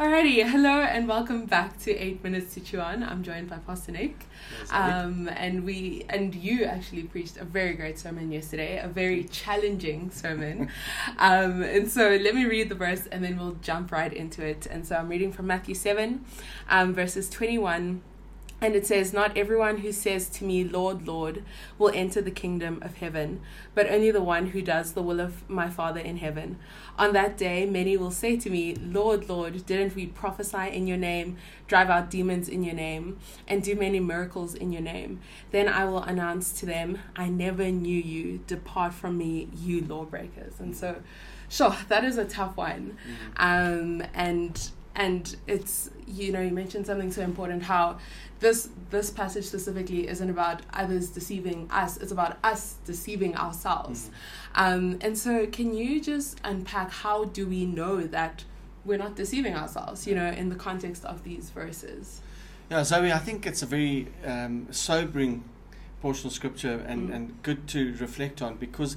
Alrighty, hello and welcome back to Eight Minutes to Chew On. I'm joined by Pastor Nick, um, and we and you actually preached a very great sermon yesterday, a very challenging sermon. um, and so let me read the verse, and then we'll jump right into it. And so I'm reading from Matthew seven, um, verses twenty one and it says, Not everyone who says to me, Lord, Lord, will enter the kingdom of heaven, but only the one who does the will of my Father in heaven. On that day, many will say to me, Lord, Lord, didn't we prophesy in your name, drive out demons in your name, and do many miracles in your name? Then I will announce to them, I never knew you. Depart from me, you lawbreakers. And so, sure, that is a tough one. Um, and and it's you know you mentioned something so important how this this passage specifically isn't about others deceiving us it's about us deceiving ourselves Mm-hmm. um, and so can you just unpack how do we know that we're not deceiving ourselves you know in the context of these verses Yeah, Zoe, I think it's a very um, sobering portion of scripture and, Mm. and good to reflect on because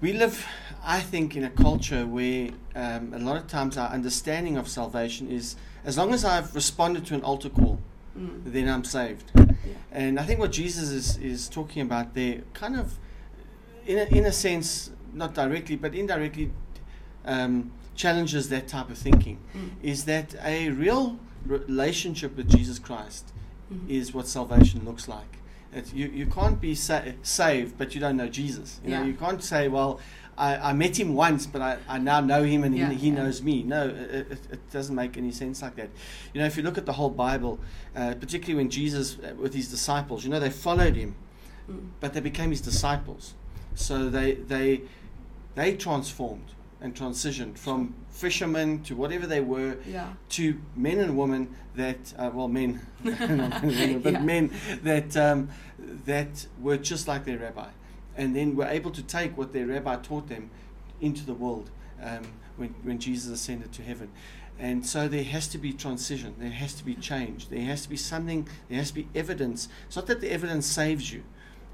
we live, I think, in a culture where um, a lot of times our understanding of salvation is as long as I've responded to an altar call, mm. then I'm saved. yeah. And I think what Jesus is, is talking about there, kind of, in a, in a sense, not directly, but indirectly, um, challenges that type of thinking. Mm. Is that a real relationship with Jesus Christ Mhm. is what salvation looks like. It, you, you can't be sa- saved, but you don't know Jesus. You know, you can't say, well, I, I met him once, but I, I now know him and Yeah, he, he yeah. knows me. No, it, it, it doesn't make any sense like that. You know, if you look at the whole Bible, uh, particularly when Jesus, uh, with his disciples, you know, they followed him, Mm. but they became his disciples. So they, they, they transformed and transitioned from fishermen to whatever they were yeah to men and women that, uh, well, men, not but Yeah. men that um, that were just like their rabbi, and then were able to take what their rabbi taught them into the world um, when when Jesus ascended to heaven. And so there has to be transition. There has to be change. There has to be something. There has to be evidence. It's not that the evidence saves you.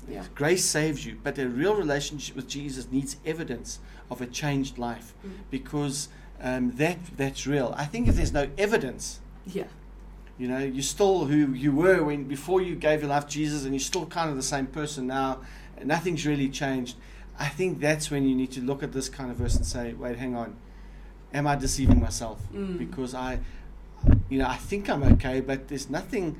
Yeah Grace saves you, but a real relationship with Jesus needs evidence of a changed life, Mm. because um, that that's real. I think if there's no evidence, yeah you know, you're still who you were when before you gave your life to Jesus, and you're still kind of the same person now. and Nothing's really changed. I think that's when you need to look at this kind of verse and say, "Wait, hang on, am I deceiving myself? Mm. Because I, you know, I think I'm okay, but there's nothing."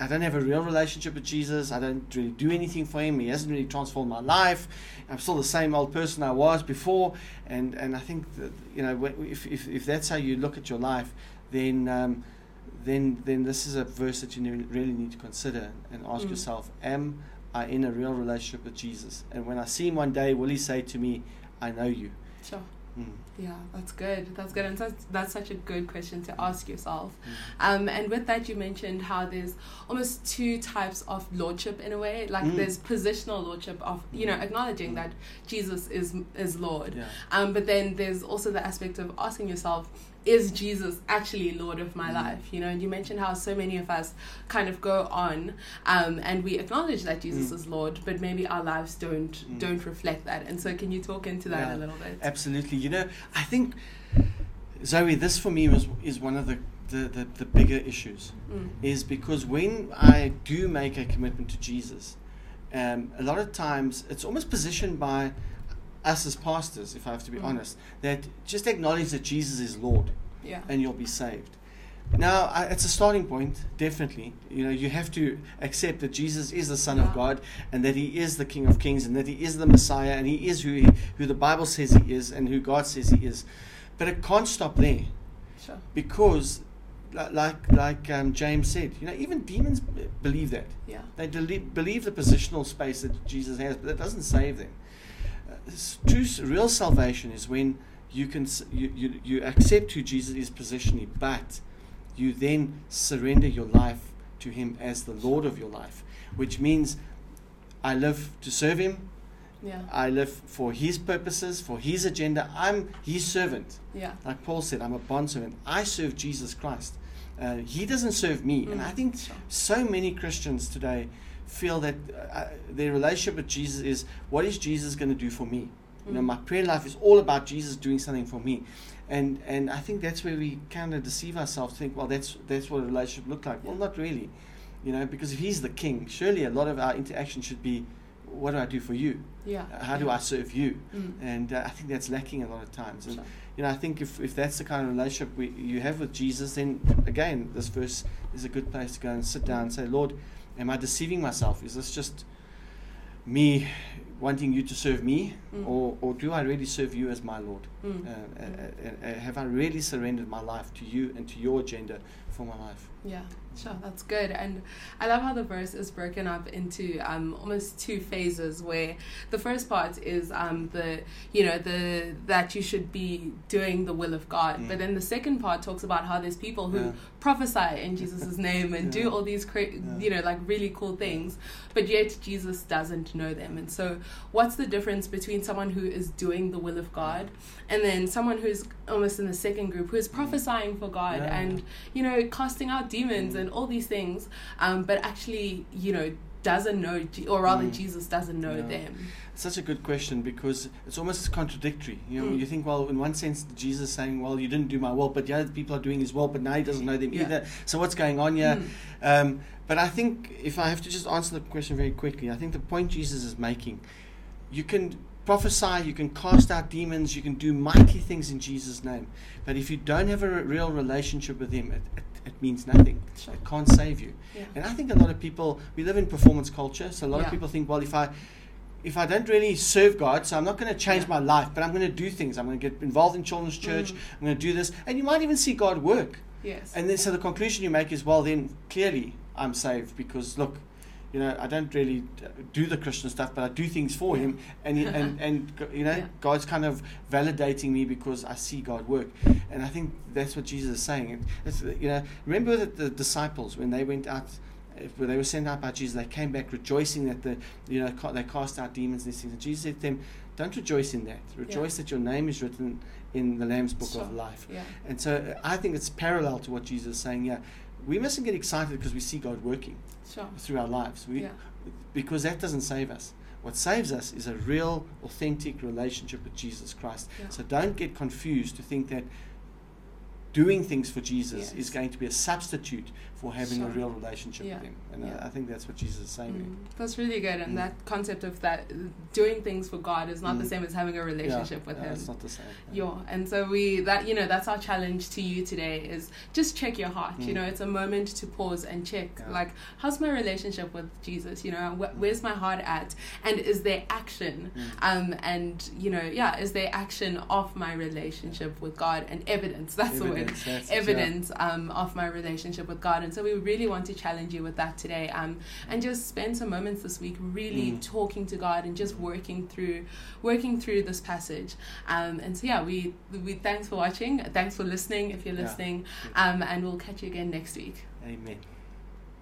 I don't have a real relationship with Jesus. I don't really do anything for Him. He hasn't really transformed my life. I'm still the same old person I was before. And, and I think that, you know, if, if, if that's how you look at your life, then, um, then, then this is a verse that you really need to consider and ask Mm. yourself Am I in a real relationship with Jesus? And when I see Him one day, will He say to me, I know you? sure Mm. Yeah, that's good. That's good. And that's, that's such a good question to ask yourself. Mm. Um, and with that, you mentioned how there's almost two types of lordship in a way. Like Mm. there's positional lordship of, you know, acknowledging Mm. that Jesus is is Lord. Yeah. Um, but then there's also the aspect of asking yourself, is Jesus actually Lord of my Mm. life? You know, and you mentioned how so many of us kind of go on um, and we acknowledge that Jesus Mm. is Lord, but maybe our lives don't Mm. don't reflect that. And so, can you talk into that Yeah. a little bit? Absolutely. You know, I think Zoe, this for me was is one of the the, the, the bigger issues Mm. is because when I do make a commitment to Jesus, um, a lot of times it's almost positioned by us as pastors, if I have to be Mm. honest, that just acknowledge that Jesus is Lord Yeah. and you'll be saved. Now, I, it's a starting point, definitely. You know, you have to accept that Jesus is the Son Yeah. of God and that He is the King of Kings and that He is the Messiah and He is who, he, who the Bible says He is and who God says He is. But it can't stop there Sure. because, like, like um, James said, you know, even demons b- believe that. Yeah. They deli- believe the positional space that Jesus has, but that doesn't save them. True, real salvation is when you can you, you, you accept who Jesus is positionally, but you then surrender your life to Him as the Lord of your life, which means I live to serve Him. Yeah. I live for His purposes, for His agenda. I'm His servant. Yeah. Like Paul said, I'm a bondservant. I serve Jesus Christ. Uh, he doesn't serve me. And Mm, I think so many Christians today feel that uh, their relationship with Jesus is what is Jesus going to do for me? You know, Mm. my prayer life is all about Jesus doing something for me. And and I think that's where we kind of deceive ourselves, think, well, that's that's what a relationship look like. Well, not really. You know, because if he's the king, surely a lot of our interaction should be, what do I do for you? Yeah. Uh, How do yeah. I serve you? Mm. And uh, I think that's lacking a lot of times. And Sure. you know, I think if, if that's the kind of relationship we, you have with Jesus, then again, this verse is a good place to go and sit down and say, Lord, am I deceiving myself? Is this just me wanting you to serve me, Mm. or, or do I really serve you as my Lord? Mm. Uh, uh, uh, uh, have I really surrendered my life to you and to your agenda for my life? Yeah, sure, that's good. And I love how the verse is broken up into um, almost two phases where the first part is um, the, you know, the that you should be doing the will of God. Mm. But then the second part talks about how there's people who Yeah. prophesy in Jesus' name and Yeah. do all these, cra- Yeah. you know, like really cool things, but yet Jesus doesn't know them. And so, what's the difference between someone who is doing the will of God and then someone who's almost in the second group who is prophesying for God Yeah. and you know casting out demons and all these things, um, but actually you know doesn't know, or rather Mm. Jesus doesn't know Yeah. them. Such a good question because it's almost contradictory. You know, Mm. you think, well, in one sense, Jesus is saying, well, you didn't do my will, but the other people are doing his will, but now he doesn't know them Yeah. either. So what's going on here? Mm. Um, but I think if I have to just answer the question very quickly, I think the point Jesus is making, you can prophesy, you can cast out demons, you can do mighty things in Jesus' name. But if you don't have a real relationship with Him, it, it, it means nothing. Sure. It can't save you. Yeah. And I think a lot of people, we live in performance culture, so a lot Yeah. of people think, well, if I if I don't really serve God, so I'm not going to change Yeah. my life, but I'm going to do things. I'm going to get involved in children's church. Mm. I'm going to do this, and you might even see God work. Yes. And then, so the conclusion you make is, well, then clearly I'm saved because look, you know, I don't really do the Christian stuff, but I do things for Yeah. Him, and and and you know, Yeah. God's kind of validating me because I see God work, and I think that's what Jesus is saying. It's, you know, remember that the disciples when they went out. When they were sent out by Jesus, they came back rejoicing that the you know they cast out demons and these things. And Jesus said to them, "Don't rejoice in that. Rejoice that your name is written in the Lamb's book of life." yeah. And so uh, I think it's parallel to what Jesus is saying Yeah, We mustn't get excited because we see God working Sure. through our lives. We, Yeah. Because that doesn't save us. What saves us is a real, authentic relationship with Jesus Christ. Yeah. So don't get confused to think that doing things for Jesus Yes. is going to be a substitute for having a real relationship Yeah. with Him. And Yeah. I, I think that's what Jesus is saying. Mm, that's really good, and Mm. that concept of that uh, doing things for God is not the Mm. same as having a relationship yeah, with yeah, Him. It's not the same. Yeah, and so we that you know that's our challenge to you today is just check your heart. You Mm. know, it's a moment to pause and check like how's my relationship with Jesus? You know, wh- where's my heart at, and is there action? Mm. Um, and you know, yeah, is there action of my relationship with God and evidence? That's the word. Evidence, it, yeah. Um, of my relationship with God, and so we really want to challenge you with that today, um, and just spend some moments this week really Mm. talking to God and just working through, working through this passage. Um, and so yeah, we we thanks for watching, thanks for listening if you're listening, Good. um, and we'll catch you again next week. Amen.